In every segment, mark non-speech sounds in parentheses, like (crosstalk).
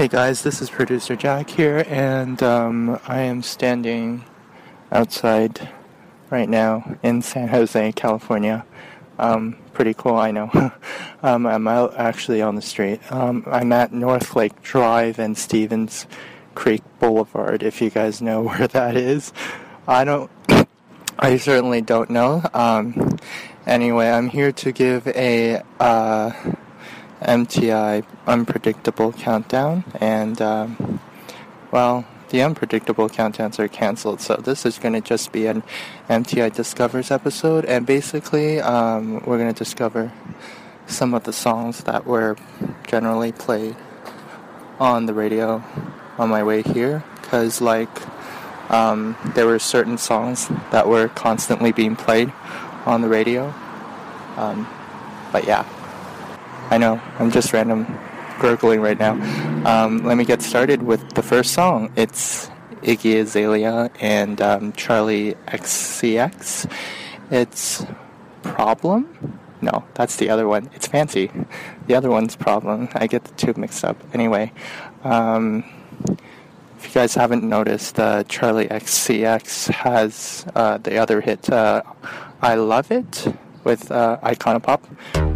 Hey guys, this is producer Jack here, and um, I am standing outside right now in San Jose, California. Um, pretty cool, I know. (laughs) um, I'm out actually on the street. Um, I'm at North Lake Drive and Stevens Creek Boulevard, if you guys know (laughs) where that is. I don't, (coughs) I certainly don't know. Um, anyway, I'm here to give a uh, MTI unpredictable countdown, and um, well, the unpredictable countdowns are canceled, so this is going to just be an MTI Discovers episode, and basically, um, we're going to discover some of the songs that were generally played on the radio on my way here, because like um, there were certain songs that were constantly being played on the radio. Um, but yeah. I know, I'm just random gurgling right now. Um, let me get started with the first song. It's Iggy Azalea and um, Charli XCX. It's Problem? No, that's the other one. It's Fancy. The other one's Problem. I get the two mixed up. Anyway, um, if you guys haven't noticed, uh, Charli XCX has uh, the other hit, uh, I Love It with uh, Pop,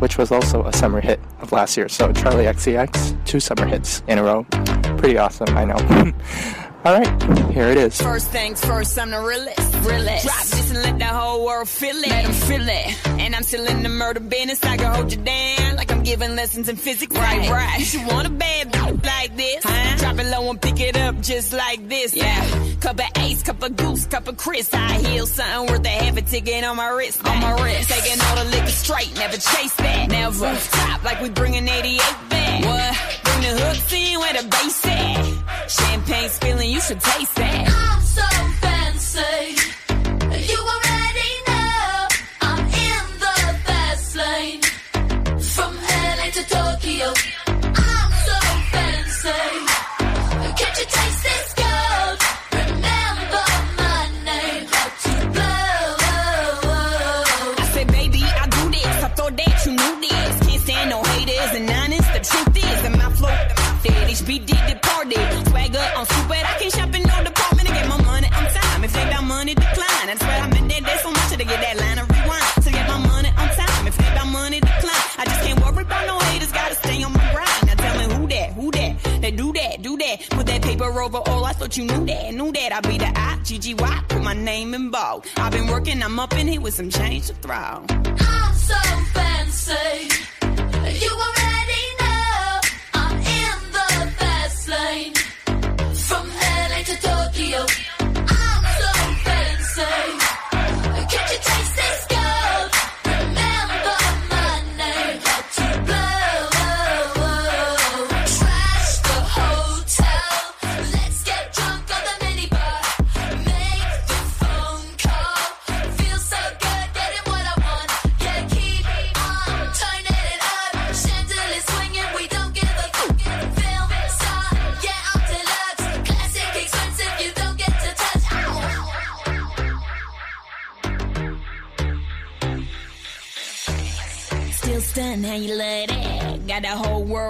which was also a summer hit of last year. So Charli XCX, two summer hits in a row. Pretty awesome, I know. (laughs) All right, here it is. First things first, I'm the realest. realest. Drop this and let the whole world feel it. Let them feel it. And I'm still in the murder business. I can hold you down like I'm giving lessons in physics. Right, right. You should want a bad bitch like this. Huh? Drop it low and pick it up just like this. Yeah. Cup of ace, cup of goose, cup of Chris. I heal something worth a half a ticket on my wrist. On my wrist. Taking all the liquor straight, never chase that. Never. Top like we bringing 88 back. What? Bring the hooks in where the bass at. Champagne spilling, you should taste that. I'm so fancy. Over all. I thought you knew that, knew that. I be the I, G-G-Y. Put my name in bold. I've been working, I'm up in here with some change to throw. I'm so fancy. You already know I'm in the fast lane. From LA to Tokyo.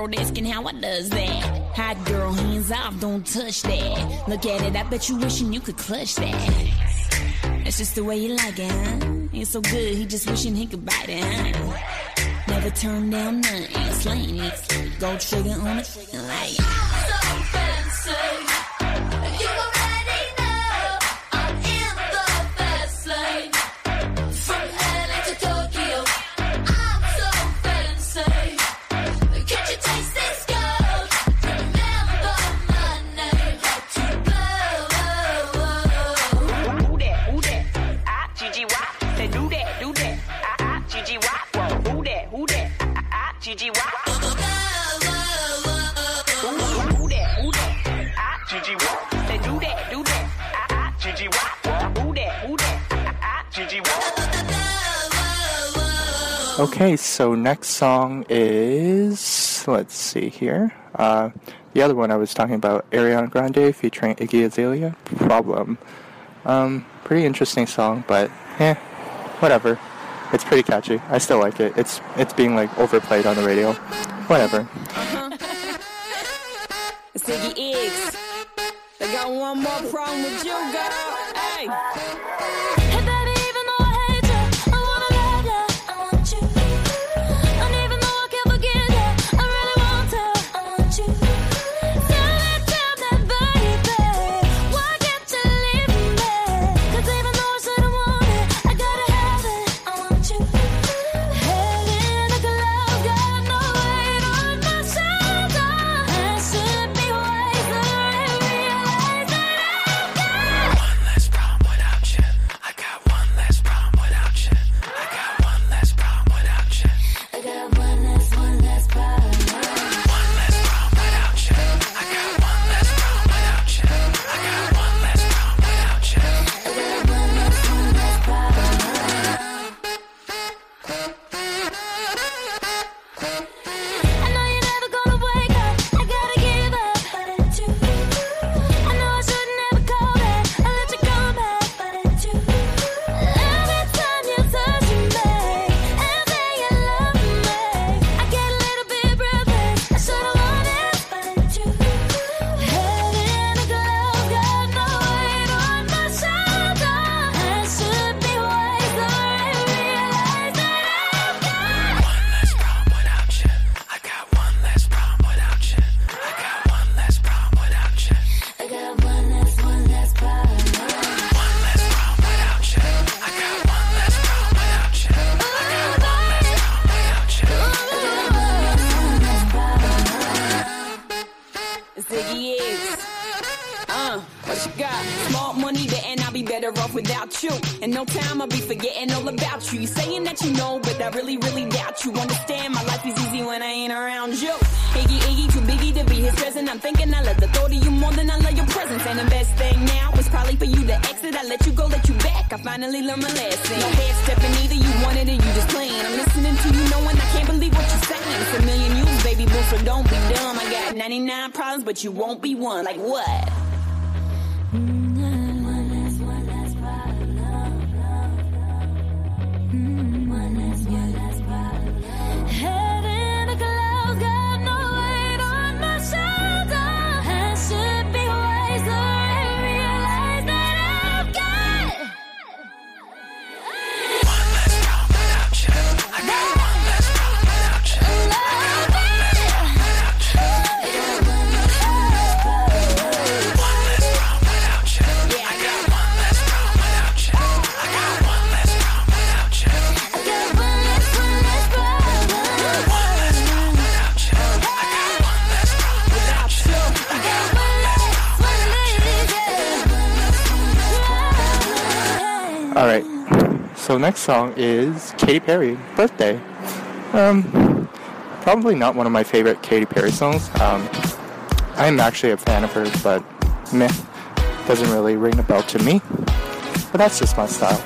World asking how I does that. Hot girl, hands off, don't touch that. Look at it, I bet you wishing you could clutch that. That's just the way you like it, huh? It's so good, he just wishing he could bite it, huh? Never turn down nothing, slaying it. Gold trigger on it, like. So fancy. Okay, so next song is let's see here. Uh, the other one I was talking about, Ariana Grande featuring Iggy Azalea, Problem. Um, pretty interesting song, but eh, whatever. It's pretty catchy. I still like it. It's it's being like overplayed on the radio. Whatever. Uh-huh. It's Iggy They got one more problem with you, girl. Hey. really learn my lesson. No head stepping either, you wanted it you just playing. I'm listening to you knowing I can't believe what you're saying. It's a million views, baby boo, so don't be dumb. I got 99 problems, but you won't be one. Like what? All right. So next song is Katy Perry, "Birthday." Um, probably not one of my favorite Katy Perry songs. Um, I'm actually a fan of hers, but meh, doesn't really ring a bell to me. But that's just my style.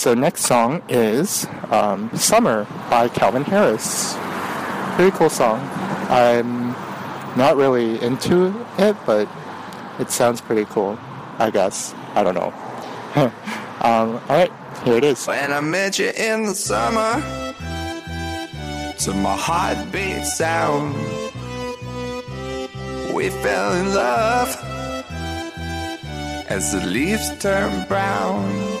So next song is um, "Summer" by Calvin Harris. Pretty cool song. I'm not really into it, but it sounds pretty cool. I guess I don't know. (laughs) um, all right, here it is. When I met you in the summer, to my heartbeat sound, we fell in love as the leaves turn brown.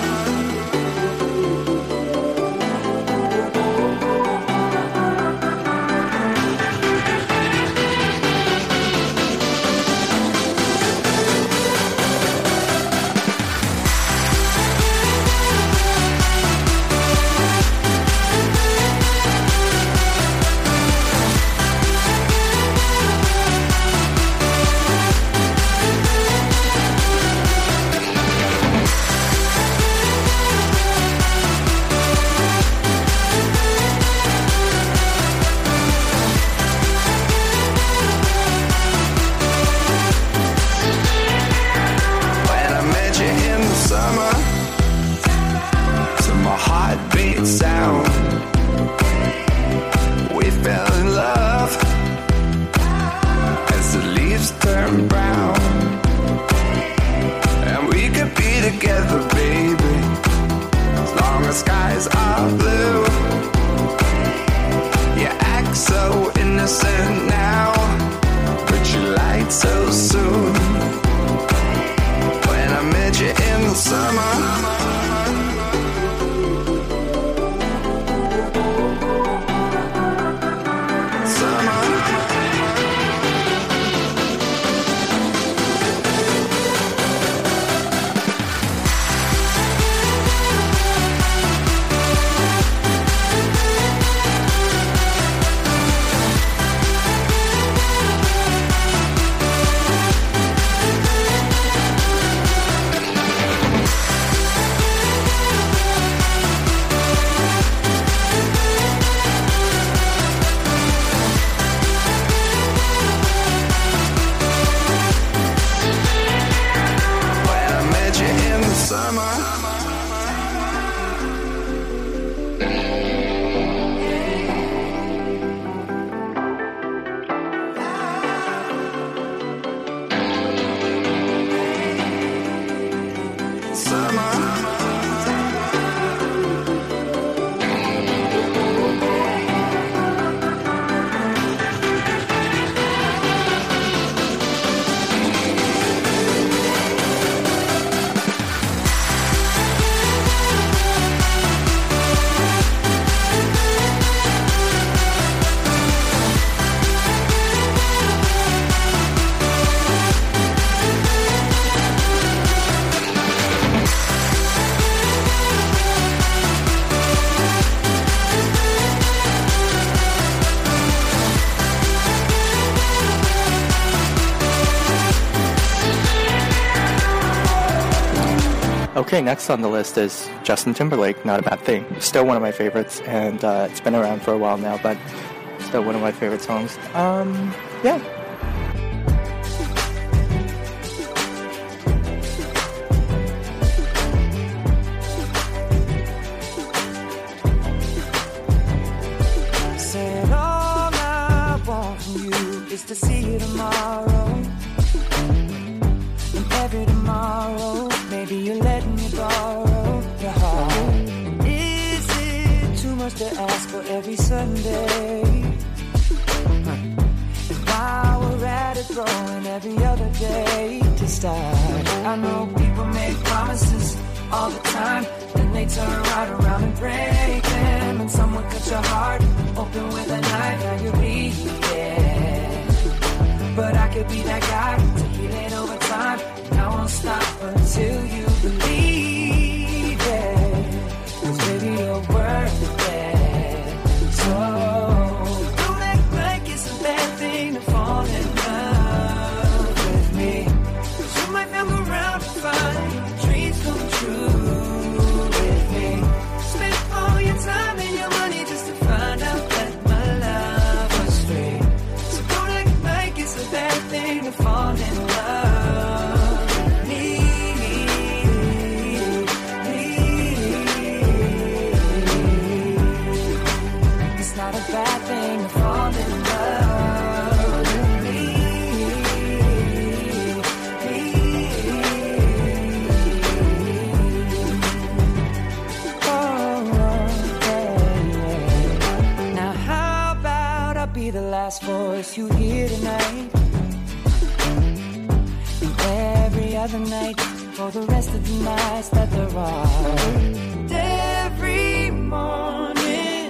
Turn Okay, next on the list is Justin Timberlake, Not a Bad Thing. Still one of my favorites, and uh, it's been around for a while now, but still one of my favorite songs. Um, yeah. To see you tomorrow. Sunday? While we're at it, throwing every other day to start. I know people make promises all the time, then they turn right around and break them. And someone cut your heart open with a knife, now you're. But I could be that guy to heal it over time. And I won't stop until you believe it. baby, you're worth it. miss you here tonight. And every other night For the rest of the nights that there are. Every morning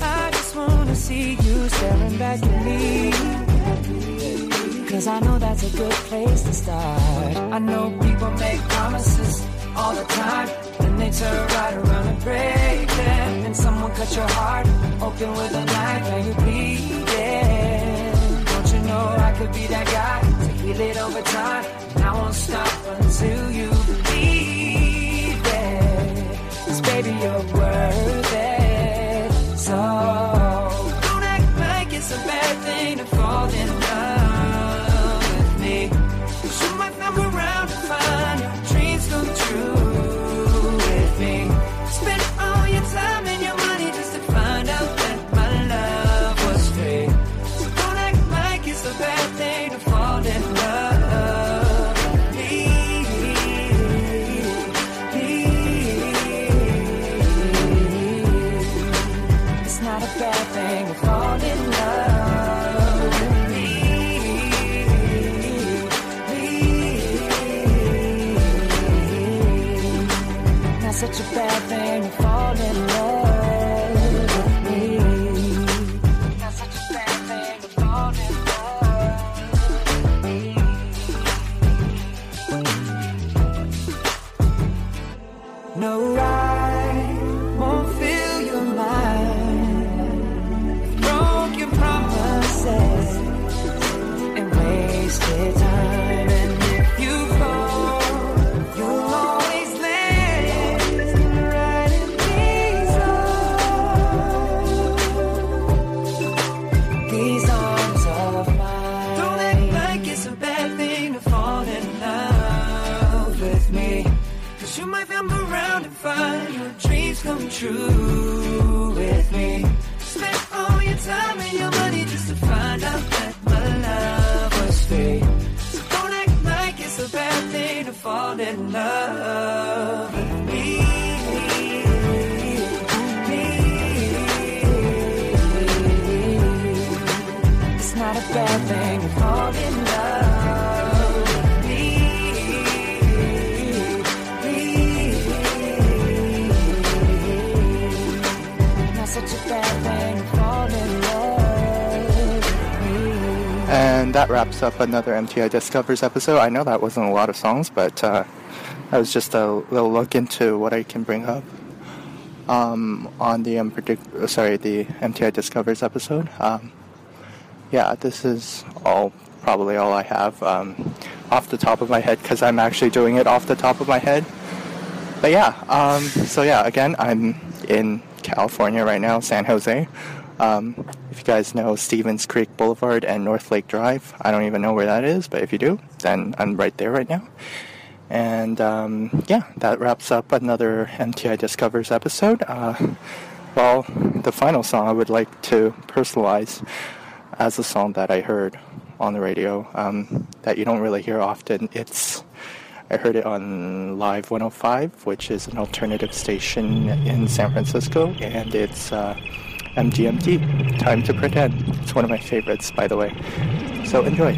I just wanna see you staring back at me. Cause I know that's a good place to start. I know people make promises all the time. Then they turn right around and break them. And someone cut your heart open with a knife. And you bleed could be that guy to heal it over time? And I won't stop until you believe it. Cause baby, you're worth it. So No, true that wraps up another MTI Discovers episode. I know that wasn't a lot of songs, but uh, that was just a little look into what I can bring up um, on the unpredict- uh, sorry the MTI Discovers episode. Um, yeah, this is all probably all I have um, off the top of my head because I'm actually doing it off the top of my head. But yeah, um, so yeah, again, I'm in California right now, San Jose. Um, if you guys know Stevens Creek Boulevard and North Lake Drive, I don't even know where that is, but if you do, then I'm right there right now. And um, yeah, that wraps up another MTI Discovers episode. Uh, well, the final song I would like to personalize as a song that I heard on the radio um, that you don't really hear often. It's I heard it on Live 105, which is an alternative station in San Francisco, and it's uh, MGMT, Time to Pretend. It's one of my favorites, by the way. So enjoy.